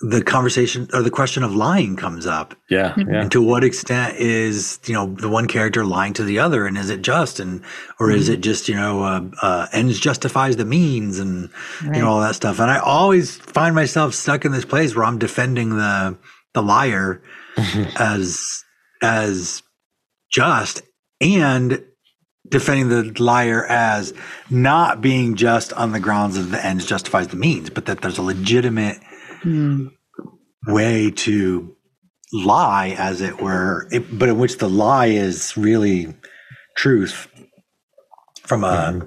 the conversation or the question of lying comes up. Yeah, yeah. And to what extent is you know the one character lying to the other, and is it just, and or is it just you know uh, uh, ends justifies the means, and you know all that stuff. And I always find myself stuck in this place where I'm defending the the liar as as just and defending the liar as not being just on the grounds of the ends justifies the means, but that there's a legitimate Mm. way to lie, as it were, it, but in which the lie is really truth from a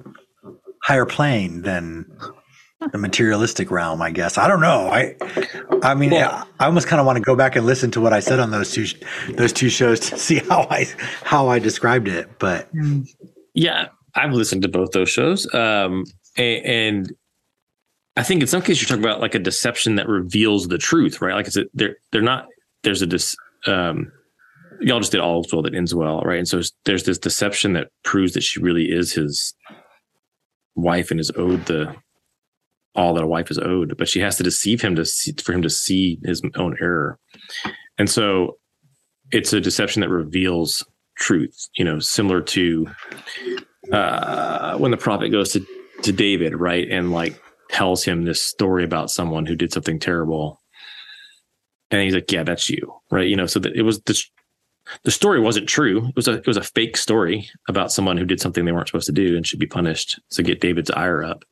higher plane than the materialistic realm. I guess I don't know. I, I mean, Well- I almost kind of want to go back and listen to what I said on those two those two shows to see how I how I described it. But Mm. Yeah, I've listened to both those shows, um, and, and I think in some cases you're talking about like a deception that reveals the truth, right? Like it's a, they're they're not. There's a dis. Um, y'all just did all well that ends well, right? And so there's this deception that proves that she really is his wife and is owed the all that a wife is owed, but she has to deceive him to see, for him to see his own error, and so it's a deception that reveals truth. You know, similar to uh, when the prophet goes to, to David, right, and like tells him this story about someone who did something terrible, and he's like, "Yeah, that's you," right? You know, so that it was this. The story wasn't true. It was a it was a fake story about someone who did something they weren't supposed to do and should be punished to get David's ire up.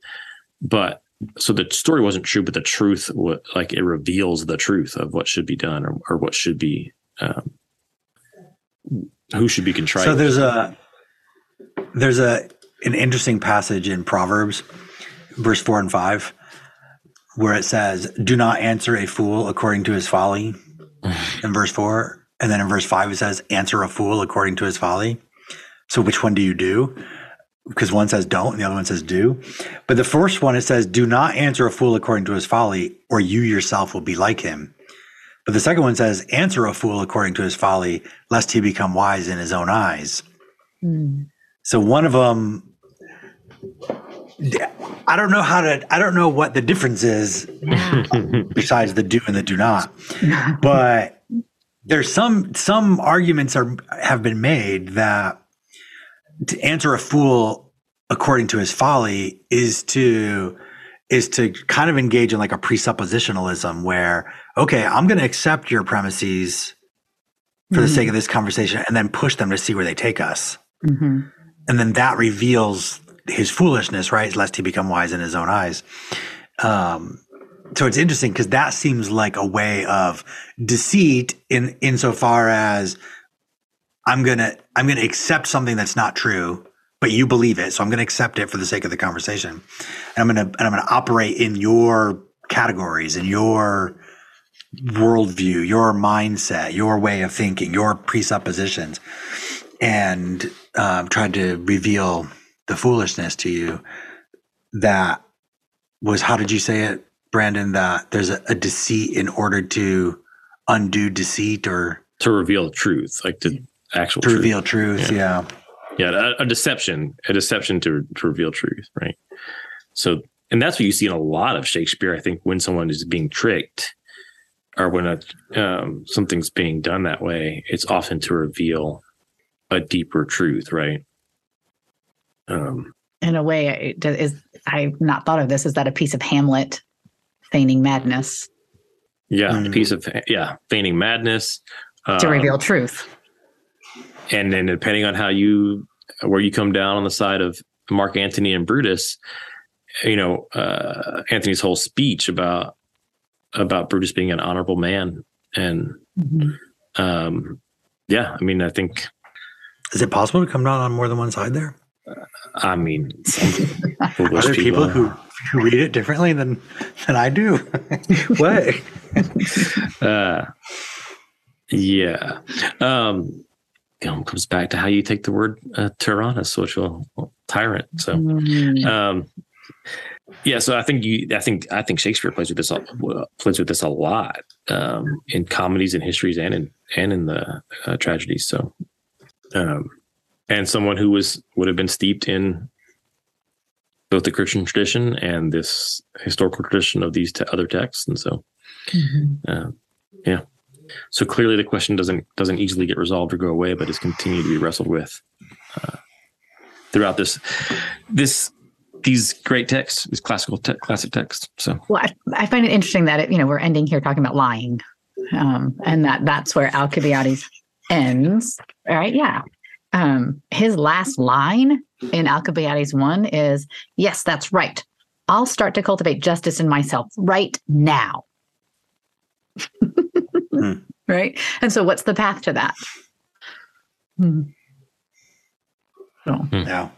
But so the story wasn't true, but the truth, like it reveals the truth of what should be done or, or what should be, um, who should be contrite. So there's a there's a an interesting passage in Proverbs, verse four and five, where it says, "Do not answer a fool according to his folly." in verse four, and then in verse five it says, "Answer a fool according to his folly." So which one do you do? Because one says don't, and the other one says do. But the first one it says, "Do not answer a fool according to his folly, or you yourself will be like him." But the second one says, "Answer a fool according to his folly, lest he become wise in his own eyes." Mm. So one of them, I don't know how to, I don't know what the difference is besides the do and the do not. But there's some some arguments are have been made that to answer a fool according to his folly is to is to kind of engage in like a presuppositionalism where okay, I'm going to accept your premises for the Mhm. sake of this conversation and then push them to see where they take us hmm and then that reveals his foolishness, right? Lest he become wise in his own eyes. Um, so it's interesting because that seems like a way of deceit in insofar as I'm gonna I'm gonna accept something that's not true, but you believe it, so I'm gonna accept it for the sake of the conversation, and I'm gonna and I'm gonna operate in your categories in your worldview, your mindset, your way of thinking, your presuppositions and um, tried to reveal the foolishness to you that was how did you say it brandon that there's a, a deceit in order to undo deceit or? To reveal the truth, like the actual to truth. reveal truth yeah, yeah. A, a deception a deception to, to reveal truth right? So and that's what you see in a lot of shakespeare i think when someone is being tricked or when a, um, something's being done that way it's often to reveal a deeper truth right um In a way, is I've not thought of this. Is that a piece of Hamlet feigning madness yeah a Mm. piece of yeah feigning madness to um, reveal truth? and then depending on how you where you come down on the side of Mark Antony and Brutus, you know, uh, Antony's whole speech about about Brutus being an honorable man, and Mhm. um, yeah, I mean, I think is it possible to come down on more than one side there I mean, Are there people who, who read it differently than than I do? what? uh, yeah. Um, you know, comes back to how you take the word uh, tyrannus, which will well, tyrant. So, Mm. um, yeah. So I think you, I think, I think Shakespeare plays with this, a- plays with this a lot um, in comedies and histories and in and in the uh, tragedies. So, um, and someone who was would have been steeped in both the Christian tradition and this historical tradition of these te- other texts, and so Mhm. uh, yeah. So clearly, the question doesn't doesn't easily get resolved or go away, but is continued to be wrestled with uh, throughout this this these great texts, these classical te- classic texts. So Well, I, I find it interesting that it, you know we're ending here talking about lying, um, and that that's where Alcibiades ends. Right? Yeah. Um, his last line in Alcibiades one is, "Yes, that's right. I'll start to cultivate justice in myself right now." Hmm. Right. And so, what's the path to that? Hmm. So, Yeah.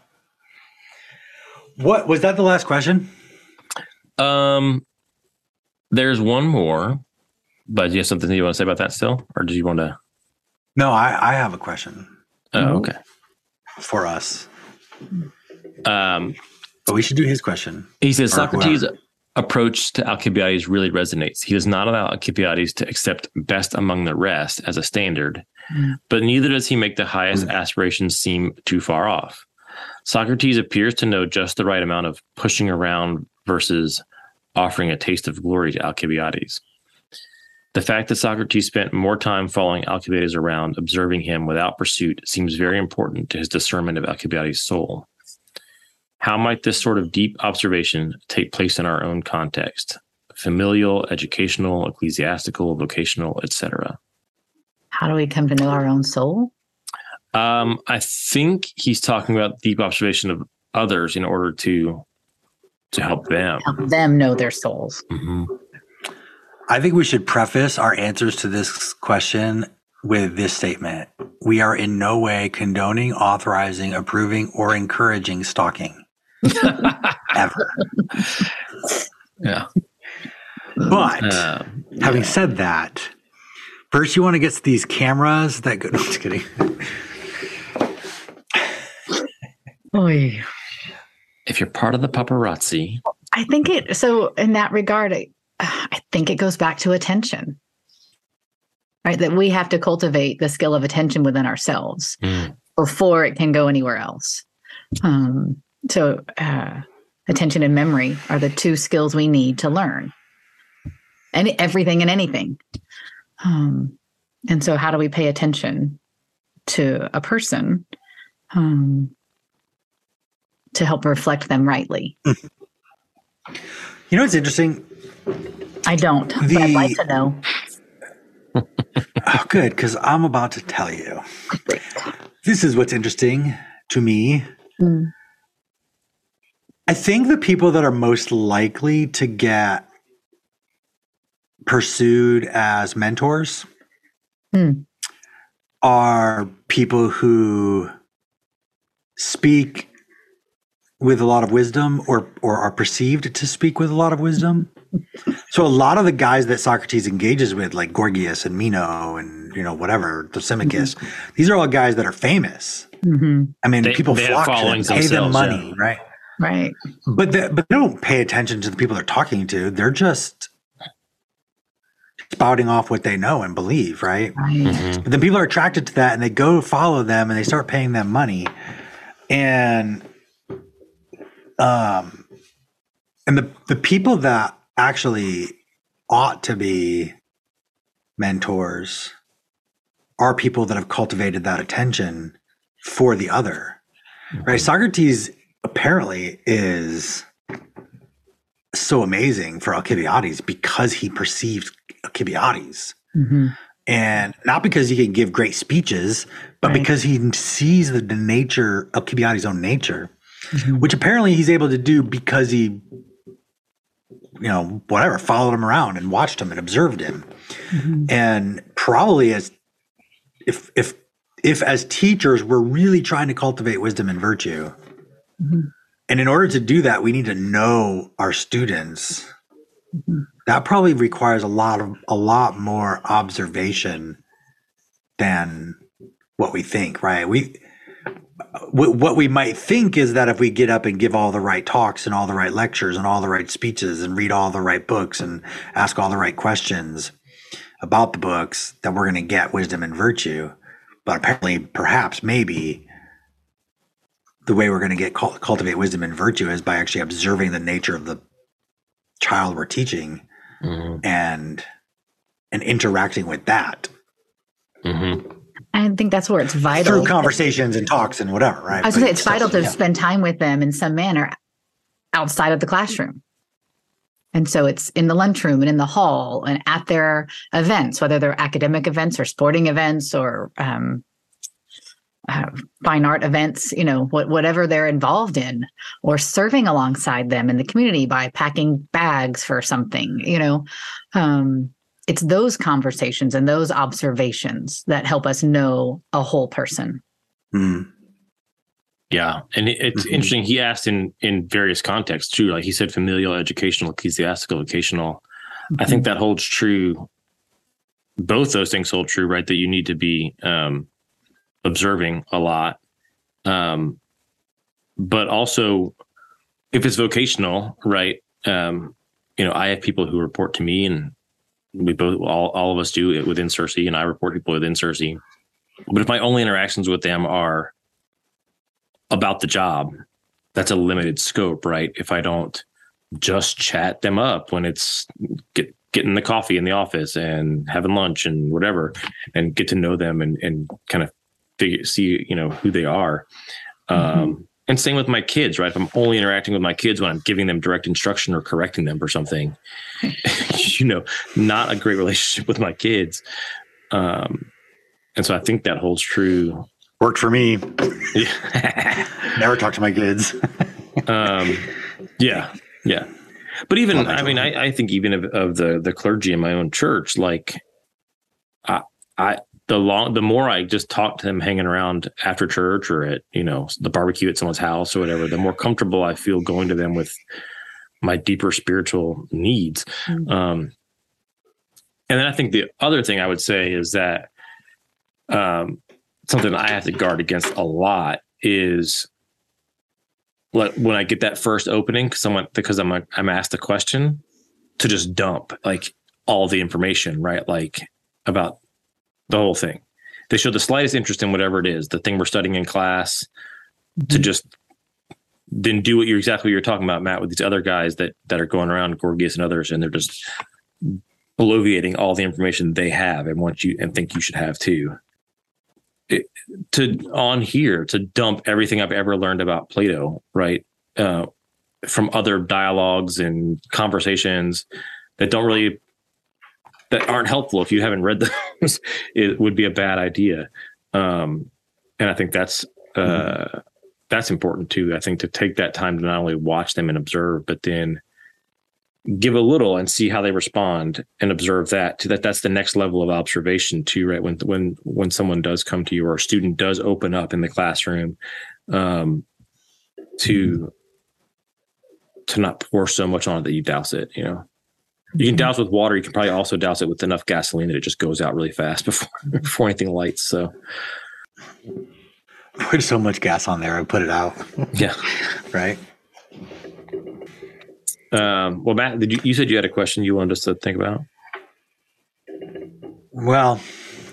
What was that? The last question? um, there's one more, but do you have something you want to say about that still, or do you want to? No, I, I have a question Oh, Mhm. okay. for us, Um, but we should do his question. He says Or whoever. Socrates' approach to Alcibiades really resonates. He does not allow Alcibiades to accept best among the rest as a standard, Mm. but neither does he make the highest Mm. aspirations seem too far off. Socrates appears to know just the right amount of pushing around versus offering a taste of glory to Alcibiades. The fact that Socrates spent more time following Alcibiades around, observing him without pursuit, seems very important to his discernment of Alcibiades' soul. How might this sort of deep observation take place in our own context? Familial, educational, ecclesiastical, vocational, etc. how do we come to know our own soul? Um, I think he's talking about deep observation of others in order to to help them. Help them know their souls. Mhm. I think we should preface our answers to this question with this statement. We are in no way condoning, authorizing, approving, or encouraging stalking ever. Yeah. But Um, having said that, first you want to get these cameras that go. No, just kidding. Oy. if you're part of the paparazzi, I think it. So in that regard, I, I think it goes back to attention, right? That we have to cultivate the skill of attention within ourselves Mm. before it can go anywhere else. Um, so uh, attention and memory are the two skills we need to learn, and everything and anything. Um, and so, how do we pay attention to a person um, to help reflect them rightly? You know what's interesting? I don't, but I'd like to know. Oh, good, because I'm about to tell you. This is what's interesting to me. Mm. I think the people that are most likely to get pursued as mentors Hmm. are people who speak with a lot of wisdom or or are perceived to speak with a lot of wisdom. So a lot of the guys that Socrates engages with, like Gorgias and Meno and you know whatever, Thrasymachus, these are all guys that are famous. hmm I mean, They- people they flock to them, followings pay them money, yeah. right? Right. But the, but they don't pay attention to the people they're talking to. They're just spouting off what they know and believe, right? Right. Mhm. But then people are attracted to that and they go follow them and they start paying them money. And um and the the people that actually ought to be mentors are people that have cultivated that attention for the other. Right? Socrates apparently is so amazing for Alcibiades because he perceived Alcibiades hmm and not because he can give great speeches, but Right. because he sees the, nature of Alcibiades' own nature, Mhm. which apparently he's able to do because he, you know, whatever, followed him around and watched him and observed him, Mhm. and probably as if if if as teachers we're really trying to cultivate wisdom and virtue, Mm-hmm. And in order to do that, we need to know our students. Mm-hmm. That probably requires a lot of a lot more observation than what we think, right? We what we might think is that if we get up and give all the right talks and all the right lectures and all the right speeches and read all the right books and ask all the right questions about the books, that we're going to get wisdom and virtue. But apparently, perhaps, maybe the way we're going to get cultivate wisdom and virtue is by actually observing the nature of the child we're teaching mm-hmm. and and interacting with that. Mm-hmm. I think that's where it's vital through conversations and talks and whatever, right? I was going to say it's vital to yeah. spend time with them in some manner outside of the classroom. And so it's in the lunchroom and in the hall and at their events, whether they're academic events or sporting events or um, uh, fine art events, you know, what, whatever they're involved in, or serving alongside them in the community by packing bags for something, you know. Um, it's those conversations and those observations that help us know a whole person. Mm. Yeah, and it's mm-hmm. interesting. He asked in in various contexts too. Like he said, familial, educational, ecclesiastical, vocational. Mm-hmm. I think mm-hmm. that holds true. Both those things hold true, right? That you need to be um, observing a lot, um, but also if it's vocational, right? Um, you know, I have people who report to me, and we both all, all of us do it within CiRCE, and I report people within CiRCE. But if my only interactions with them are about the job, that's a limited scope, right? If I don't just chat them up when it's get getting the coffee in the office and having lunch and whatever and get to know them and, and kind of figure see, you know, who they are. Mm-hmm. Um, and same with my kids, right? If I'm only interacting with my kids when I'm giving them direct instruction or correcting them for something, you know, not a great relationship with my kids. Um, and so I think that holds true. Worked for me. Never talk to my kids. um, yeah, yeah. But even, I mean, I, I think even of, of the the clergy in my own church, like, I, I the long the more I just talk to them hanging around after church or at you know the barbecue at someone's house or whatever, the more comfortable I feel going to them with my deeper spiritual needs. Mm-hmm. Um, and then I think the other thing I would say is that um, something I have to guard against a lot is let, when I get that first opening, someone because I'm a, I'm asked a question to just dump like all the information, right? Like about the whole thing. They show the slightest interest in whatever it is, the thing we're studying in class, mm-hmm. to just then do what you're exactly what you're talking about, Matt, with these other guys that that are going around, Gorgias and others, and they're just bloviating all the information they have and want you and think you should have too. It, to on here to dump everything I've ever learned about Plato, right? Uh, from other dialogues and conversations that don't really that aren't helpful if you haven't read those it would be a bad idea um, and i think that's uh, mm-hmm. that's important too i think to take that time to not only watch them and observe but then give a little and see how they respond and observe that to that that's the next level of observation too right when when when someone does come to you or a student does open up in the classroom um, to mm-hmm. to not pour so much on it that you douse it you know you can douse with water. You can probably also douse it with enough gasoline that it just goes out really fast before before anything lights. So put so much gas on there, I put it out. Yeah. right. Um, well, Matt, did you, you said you had a question you wanted us to think about? Well,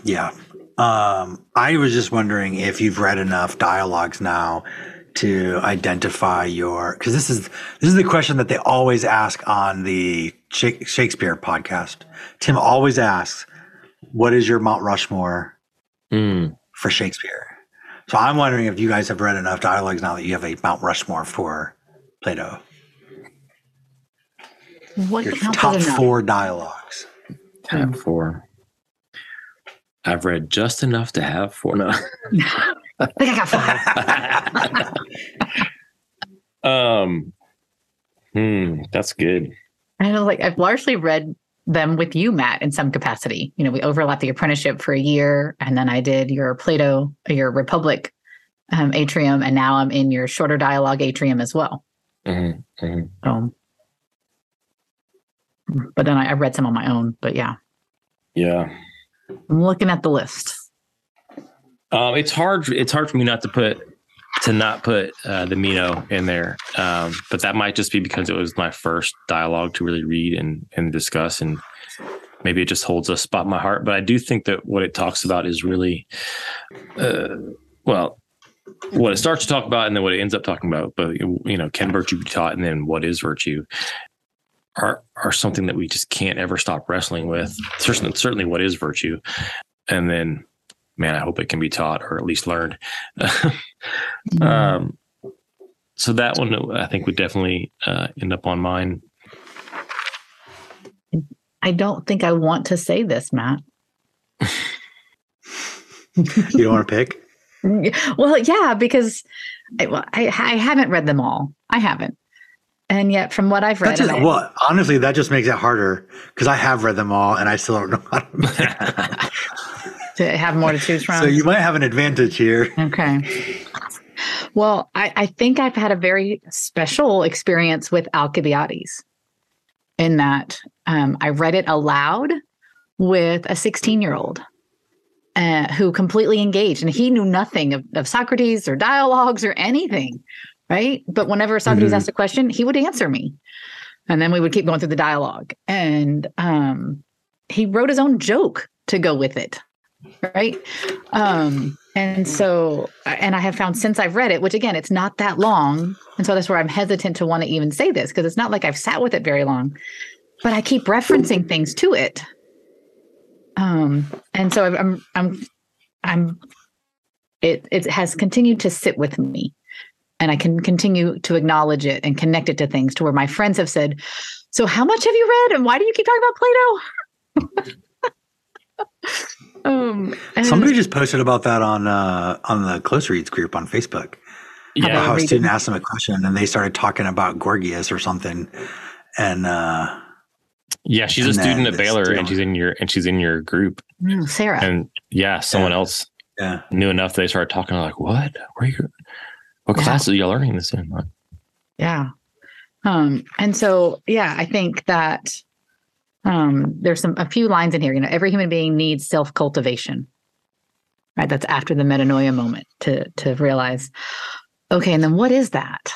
yeah. Um, I was just wondering if you've read enough dialogues now to identify your because this is this is the question that they always ask on the Shakespeare podcast. Tim always asks, "What is your Mount Rushmore mm. for Shakespeare?" So I'm wondering if you guys have read enough dialogues now that you have a Mount Rushmore for Plato. What your top four dialogues? Top four. I've read just enough to have four. No. I think I got five. um, hmm, that's good. I know, like I've largely read them with you, Matt, in some capacity. You know, we overlapped the apprenticeship for a year, and then I did your Plato, your Republic um, atrium, and now I'm in your shorter dialogue atrium as well. Mhm, mhm. Um, but then I, I read some on my own. But yeah, Yeah. I'm looking at the list. Um, it's hard. It's hard for me not to put to not put uh, the Meno in there, um, but that might just be because it was my first dialogue to really read and and discuss, and maybe it just holds a spot in my heart. But I do think that what it talks about is really, uh, well, what it starts to talk about, and then what it ends up talking about. But you know, can virtue be taught, and then what is virtue? Are are something that we just can't ever stop wrestling with. Certainly, certainly, what is virtue, and then man, I hope it can be taught or at least learned. um, so that one I think would definitely uh, end up on mine. I don't think I want to say this, Matt. You don't want to pick? Well, yeah, because I, I, I haven't read them all. I haven't. And yet, from what I've That read, just, I- well, honestly, that just makes it harder because I have read them all and I still don't know how to. to have more to choose from. so you might have an advantage here. Okay. Well, I, I think I've had a very special experience with Alcibiades in that um, I read it aloud with a 16 year old uh, who completely engaged and he knew nothing of, of Socrates or dialogues or anything. Right. But whenever Socrates Mhm. asked a question, he would answer me. And then we would keep going through the dialogue. And um, he wrote his own joke to go with it right? Um and so and i have found since i've read it which again it's not that long and so that's where i'm hesitant to want to even say this because it's not like i've sat with it very long but i keep referencing things to it. Um and so i'm i'm i'm it it has continued to sit with me and i can continue to acknowledge it and connect it to things to where my friends have said so how much have you read and why do you keep talking about plato um and- Somebody just posted about that on uh, on the Close Reads group on Facebook. How How a student asked them a question and they started talking about Gorgias or something, and uh, Yeah, she's a student at Baylor, still- and she's in your and she's in your group, Mm, sarah and yeah, someone Yeah. else yeah, knew enough. They started talking like, "What? Where you? What Yeah. classes are you learning this in?" Like, Yeah. Um, and so, yeah, I think that um, there's some a few lines in here. You know, every human being needs self cultivation. Right. That's after the metanoia moment to to realize, okay, and then what is that?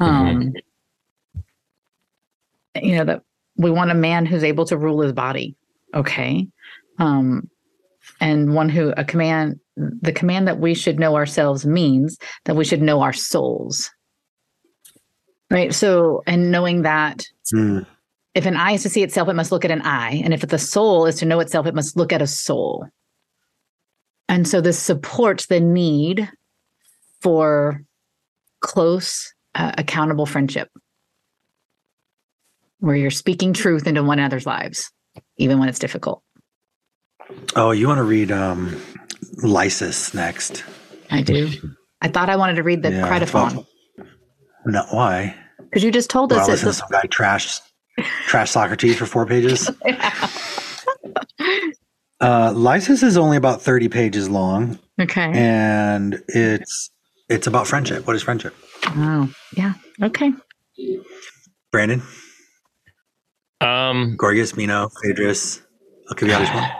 Um, you know that we want a man who's able to rule his body. Okay. Um, and one who a command the command that we should know ourselves means that we should know our souls right so and knowing that Mm. If an eye is to see itself it must look at an eye and if the soul is to know itself it must look at a soul and so this supports the need for close uh, accountable friendship where you're speaking truth into one another's lives even when it's difficult Oh, you want to read um, Lysis next? i do i thought i wanted to read the Yeah, Clitophon well, No, why? because you just told Well, us listen to some guy trash trash Socrates for four pages. Uh, Lysis is only about thirty pages long, okay and it's it's about friendship. What is friendship? oh yeah okay Brandon, um, Gorgias, Meno, Phaedrus, I'll give you Alcibiades one.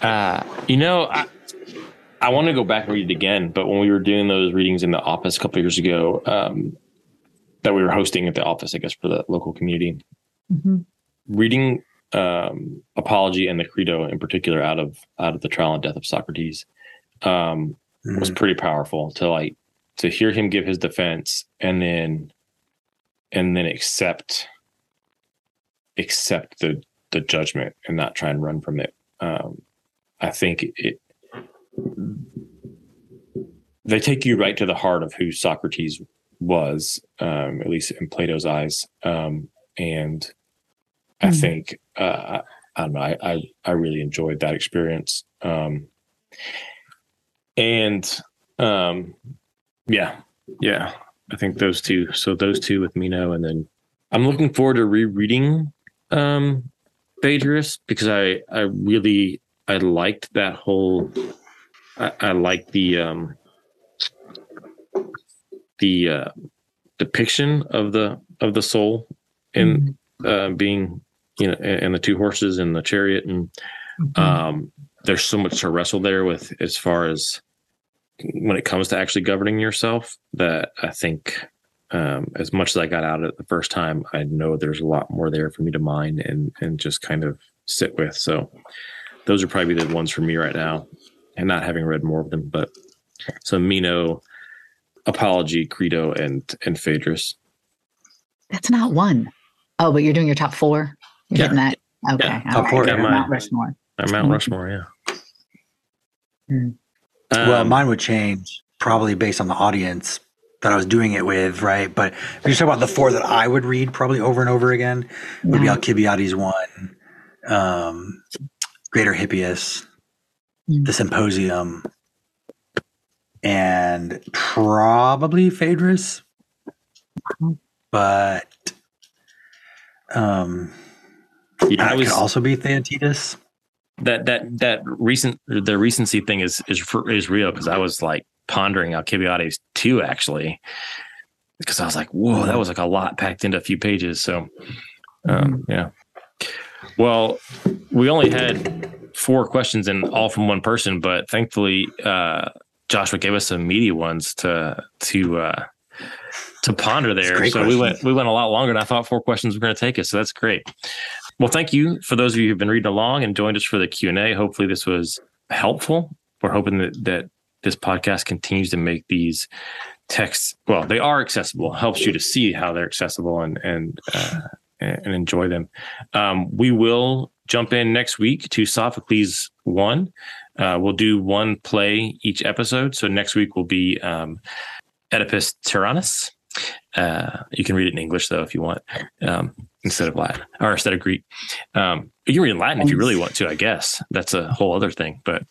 Uh, you know, I, I want to go back and read it again, but when we were doing those readings in the office a couple years ago, um, that we were hosting at the office, I guess, for the local community, Mhm. reading um, Apology and the Crito in particular out of out of the trial and death of Socrates um, was Mhm. pretty powerful to like to hear him give his defense and then and then accept accept the the judgment and not try and run from it. Um, I think it they take you right to the heart of who Socrates was, um, at least in Plato's eyes. Um, and I Mhm. think uh, I don't know. I, I I really enjoyed that experience. Um, and um, yeah, yeah, I think those two. So those two with Meno, and then I'm looking forward to rereading um, Phaedrus because I I really I liked that whole I, I like the um, the uh, depiction of the of the soul in uh, being you know and the two horses and the chariot and Mhm. um, there's so much to wrestle there with as far as when it comes to actually governing yourself that I think um, as much as I got out of it the first time, I know there's a lot more there for me to mine and and just kind of sit with. So those are probably the ones for me right now, and not having read more of them. But so Meno, Apology, Crito, and and Phaedrus. That's not one. Oh, but you're doing your top four. You're Yeah. hitting that. Okay. Yeah, top four, You're yeah. Mount Rushmore. Or Mount. Rushmore, yeah. Well, Um, mine would change probably based on the audience that I was doing it with, right? But if you're talking about the four that I would read probably over and over again, would be Alcibiades one, um, Greater Hippias, Mm. the Symposium, and probably Phaedrus. But um, yeah, I that was could also be Theaetetus. that that that recent the recency thing is is is real because I was like pondering Alcibiades too actually because I was like, whoa, that was like a lot packed into a few pages. So, um, yeah. Well, we only had four questions and all from one person, but thankfully, uh, Joshua gave us some meaty ones to to uh, to ponder there. So we went we went a lot longer than I thought four questions were going to take us. So that's great. Well, thank you for those of you who've been reading along and joined us for the Q and A. Hopefully, this was helpful. We're hoping that that this podcast continues to make these texts well they are accessible helps you to see how they're accessible and and uh, and enjoy them um, we will jump in next week to sophocles 1 uh, we'll do one play each episode so next week will be um, oedipus tyrannus uh, you can read it in english though if you want um, instead of latin or instead of greek um, you can read in latin if you really want to i guess that's a whole other thing but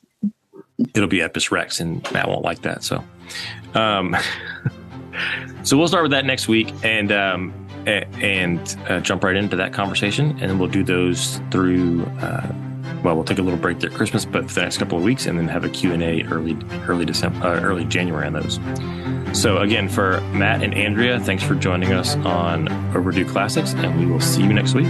it'll be Oedipus Rex, and Matt won't like that. So, um, so we'll start with that next week, and um, and uh, jump right into that conversation, and then we'll do those through. Uh, well, we'll take a little break there at Christmas, but for the next couple of weeks, and then have a Q and A early early December, uh, early January on those. So again, for Matt and Andrea, thanks for joining us on Overdue Classics, and we will see you next week.